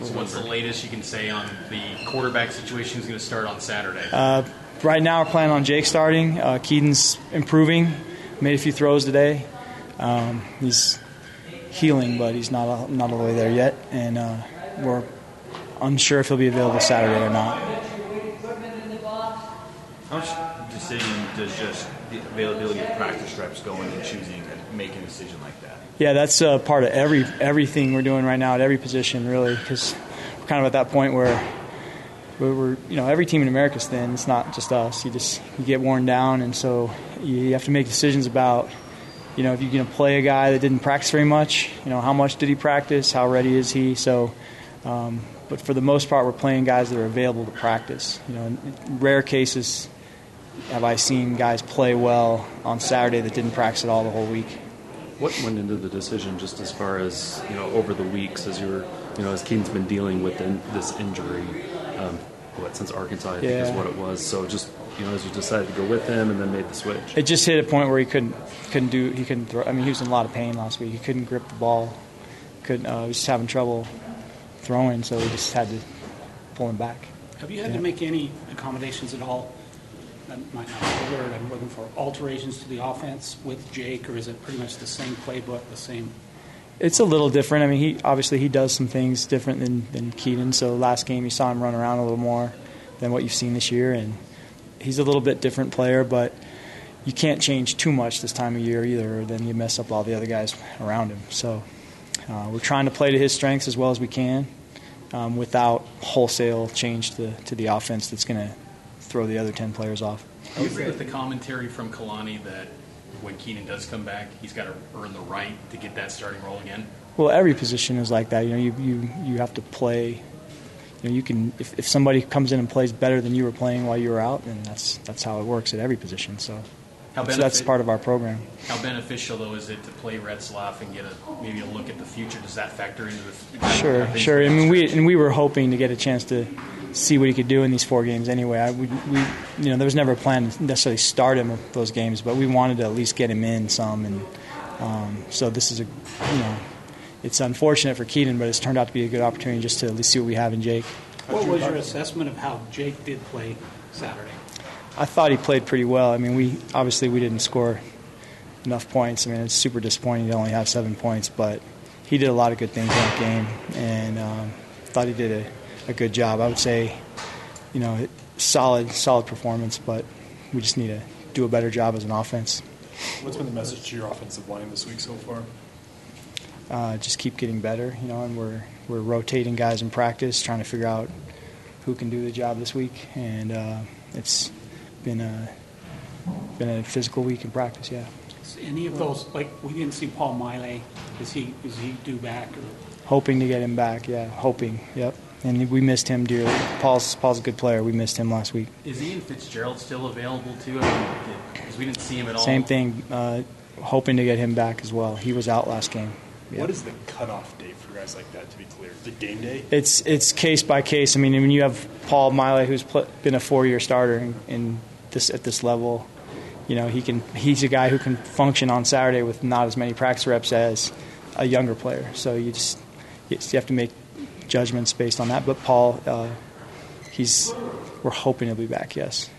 So what's the latest you can say on the quarterback situation is going to start on Saturday? Uh, right now, we're planning on Jake starting. Uh, Kedon's improving. Made a few throws today. Um, he's healing, but he's not not all the way there yet, and uh, we're unsure if he'll be available Saturday or not. Decision does just the availability of practice reps go into choosing and making a decision like that? Yeah, that's uh, part of every everything we're doing right now at every position, really, because we're kind of at that point where we're, you know, every team in America is thin. It's not just us. You just you get worn down, and so you have to make decisions about, you know, if you're going to play a guy that didn't practice very much. You know, how much did he practice? How ready is he? So. Um, but for the most part, we're playing guys that are available to practice. You know, in rare cases have I seen guys play well on Saturday that didn't practice at all the whole week. What went into the decision, just as far as you know, over the weeks as you're, you know, as Kedon's been dealing with in, this injury, um, what since Arkansas, I think Yeah. is what it was. So just you know, as you decided to go with him and then made the switch. It just hit a point where he couldn't couldn't do he couldn't throw. I mean, he was in a lot of pain last week. He couldn't grip the ball. Couldn't. Uh, he was just having trouble throwing, so we just had to pull him back. Have you had Yeah. to make any accommodations at all? That might not be the I'm looking for. Alterations to the offense with Jake, or is it pretty much the same playbook, the same? It's a little different. I mean, he obviously he does some things different than than Kedon. So last game you saw him run around a little more than what you've seen this year, and he's a little bit different player, but. You can't change too much this time of year either, or then you mess up all the other guys around him. So uh, we're trying to play to his strengths as well as we can, um, without wholesale change to to the offense that's going to throw the other ten players off. Do you agree with the commentary from Kalani that when Keenan does come back, he's got to earn the right to get that starting role again? Well, every position is like that. You know, you you, you have to play. You know, you can if, if somebody comes in and plays better than you were playing while you were out, then that's that's how it works at every position. So, How that's, that's part of our program. How beneficial, though, is it to play Retzlaff and get a maybe a look at the future? Does that factor into the Sure, sure. I mean, we and we were hoping to get a chance to see what he could do in these four games. Anyway, I, we, we, you know, there was never a plan to necessarily start him with those games, but we wanted to at least get him in some. And um, so this is a, you know, it's unfortunate for Kedon, but it's turned out to be a good opportunity just to at least see what we have in Jake. What was your assessment of how Jake did play Saturday? I thought he played pretty well. I mean, we obviously we didn't score enough points. I mean, it's super disappointing to only have seven points, but he did a lot of good things in that game, and um, thought he did a, a good job. I would say, you know, solid, solid performance, but we just need to do a better job as an offense. What's been the message to your offensive line this week so far? Uh, just keep getting better, you know, and we're we're rotating guys in practice, trying to figure out who can do the job this week, and uh, it's been a been a physical week in practice. Yeah. Is any of those, like, we didn't see Paul Maile, is he, is he due back? or- Hoping to get him back, yeah, hoping, yep. And we missed him dearly. Paul's Paul's a good player. We missed him last week. Is Ian Fitzgerald still available too? Because we didn't see him at all. Same thing. Uh, hoping to get him back as well. He was out last game. Yep. What is the cutoff date for guys like that? To be clear, the game day. It's it's case by case. I mean, when you have Paul Maile, who's pl- been a four-year starter in, in this at this level, you know he can. He's a guy who can function on Saturday with not as many practice reps as a younger player. So you just you have to make judgments based on that. But Paul, uh, he's we're hoping he'll be back. Yes.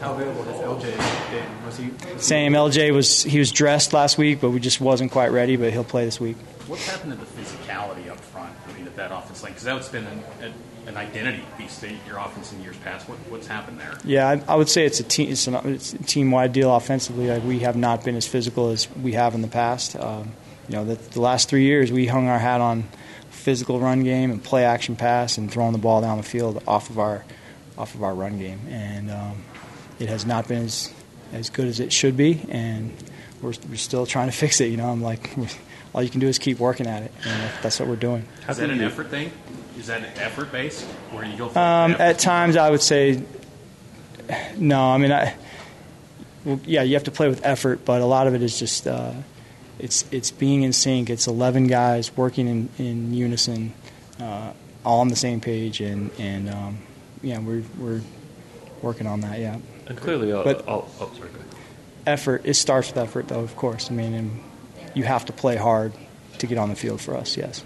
How available has LJ been? Was he? Same. LJ was he was dressed last week, but we just wasn't quite ready. But he'll play this week. What's happened to the physicality up front? I mean, at that offense line, because that's been an, an, identity piece to your offense in years past. What, what's happened there? Yeah, I, I would say it's a team. It's, an, it's a team-wide deal offensively. Like we have not been as physical as we have in the past. Um, you know, the, the last three years we hung our hat on physical run game and play action pass and throwing the ball down the field off of our off of our run game, and um, it has not been as as good as it should be. And we're, we're still trying to fix it. You know, I'm like, all you can do is keep working at it, and that's what we're doing. Is that an effort thing? Is that an effort based, where you go? For Um, at times, I would say no. I mean, I, well, yeah, you have to play with effort, but a lot of it is just uh, it's it's being in sync. It's eleven guys working in, in unison, uh, all on the same page, and and um, yeah, we're we're working on that. Yeah, And clearly, uh, But- oh, oh, sorry. Effort. It starts with effort, though. Of course, I mean, and you have to play hard to get on the field for us. Yes.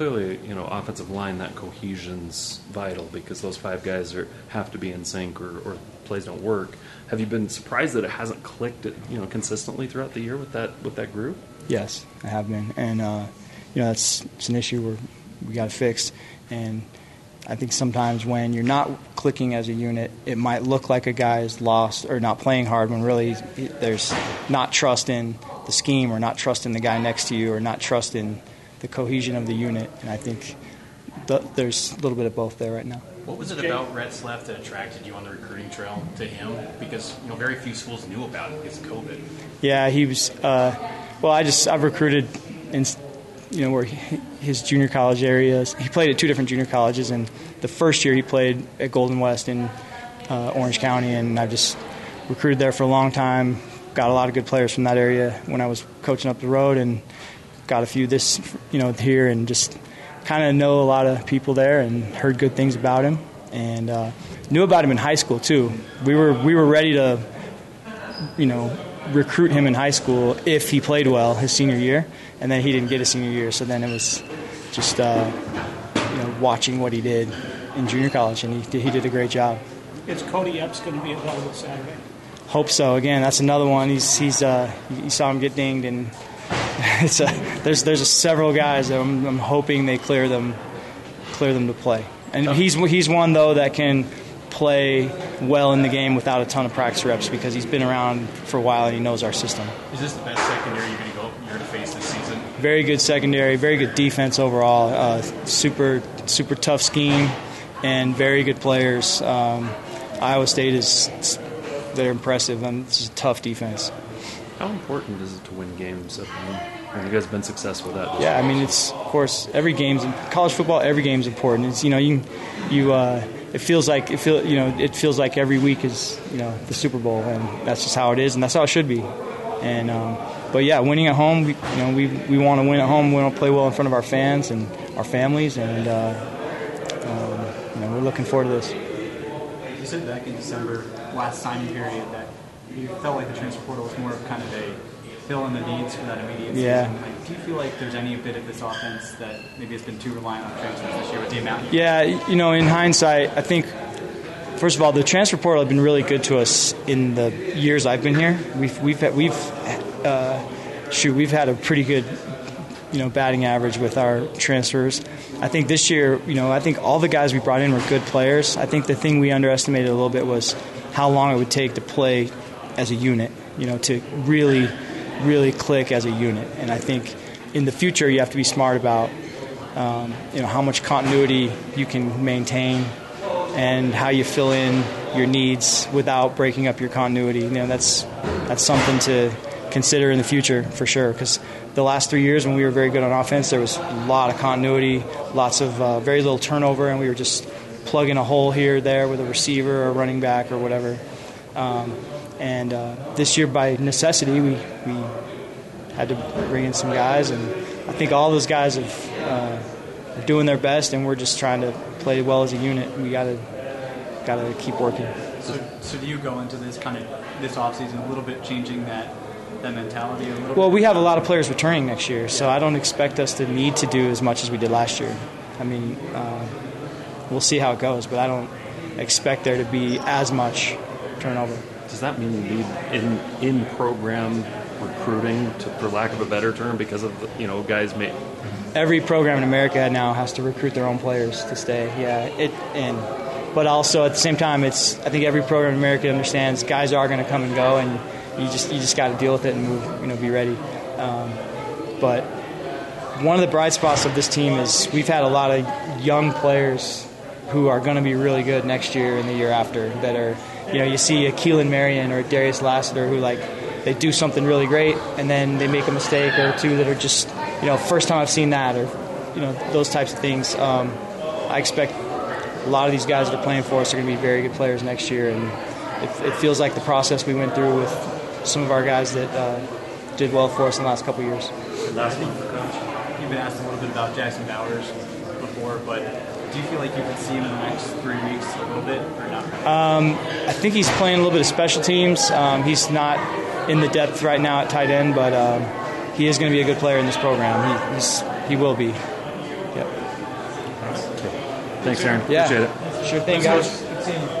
Clearly, you know, offensive line that cohesion's vital because those five guys are have to be in sync or, or plays don't work. Have you been surprised that it hasn't clicked, you know, consistently throughout the year with that with that group? Yes, I have been, and uh, you know that's it's an issue where we got to fix. And I think sometimes when you're not clicking as a unit, it might look like a guy is lost or not playing hard when really there's not trust in the scheme or not trust in the guy next to you or not trust in the cohesion of the unit. And I think th- there's a little bit of both there right now. What was it about Retzlaff that attracted you on the recruiting trail to him? Because you know very few schools knew about it because of COVID. Yeah, he was. Uh, well, I just I've recruited in you know where he, his junior college areas. He played at two different junior colleges, and the first year he played at Golden West in uh, Orange County, and I've just recruited there for a long time. Got a lot of good players from that area when I was coaching up the road, and got a few this you know here, and just kind of know a lot of people there, and heard good things about him, and uh, knew about him in high school too. We were we were ready to you know recruit him in high school if he played well his senior year, and then he didn't get a senior year. So then it was just uh, you know watching what he did in junior college, and he did, he did a great job. Is Kody Epps going to be available Saturday? Hope so. Again, that's another one. He's he's uh, you saw him get dinged, and it's a, there's there's a several guys that I'm, I'm hoping they clear them clear them to play. And he's he's one though that can play well in the game without a ton of practice reps because he's been around for a while and he knows our system. Is this the best secondary you're going to go you're going to face this season? Very good secondary, very good defense overall. Uh, super super tough scheme and very good players. Um, Iowa State is they're impressive and is a tough defense. How important is it to win games at home? Have you guys been successful with that? Yeah, I mean it's of course every game's college football. Every game's important. It's you know you you uh, it feels like it feel you know it feels like every week is you know the Super Bowl, and that's just how it is, and that's how it should be. And um, but yeah, winning at home, we, you know we we want to win at home. We want to play well in front of our fans and our families, and uh, um, you know we're looking forward to this. You said back in December, last signing period, that you felt like the transfer portal was more of kind of a fill in the needs for that immediate Yeah. season. Like, do you feel like there's any bit of this offense that maybe has been too reliant on transfers this year with the amount? Yeah, you know, in hindsight, I think first of all, the transfer portal has been really good to us in the years I've been here. We've we've had, we've uh, shoot, we've had a pretty good you know batting average with our transfers. I think this year, you know, I think all the guys we brought in were good players. I think the thing we underestimated a little bit was how long it would take to play as a unit. You know, to really really click as a unit. And I think in the future, you have to be smart about um, you know how much continuity you can maintain and how you fill in your needs without breaking up your continuity. You know that's that's something to consider in the future for sure. Because the last three years when we were very good on offense, there was a lot of continuity, lots of uh, very little turnover, and we were just plugging a hole here, there with a receiver or running back or whatever. Um, and uh, this year, by necessity, we we had to bring in some guys, and I think all those guys have uh, are doing their best, and we're just trying to play well as a unit. We got to got to keep working. So, so do you go into this kind of this offseason a little bit changing that that mentality a little Well, bit? we have a lot of players returning next year, so I don't expect us to need to do as much as we did last year. I mean, uh, we'll see how it goes, but I don't expect there to be as much turnover. Does that mean you need in in program recruiting, to, for lack of a better term, because of you know guys may every program in America now has to recruit their own players to stay. Yeah, it and but also at the same time, it's I think every program in America understands guys are going to come and go, and you just you just got to deal with it and move, you know, be ready. Um, but one of the bright spots of this team is we've had a lot of young players who are going to be really good next year and the year after. That are, you know, you see a Keelan Marion or Darius Lassiter who like they do something really great and then they make a mistake or two that are just, you know, first time I've seen that or, you know, those types of things. Um, I expect a lot of these guys that are playing for us are going to be very good players next year, and it, it feels like the process we went through with some of our guys that uh, did well for us in the last couple years. Last one for Coach. You've been asked a little bit about Jackson Bowers before, but do you feel like you could see him in the next three weeks a little bit, or not? really? I think he's playing a little bit of special teams. Um, he's not in the depth right now at tight end, but um, he is going to be a good player in this program. He, he's, he will be. Yep. Thanks, Aaron. Yeah. Appreciate it. Sure thing, guys.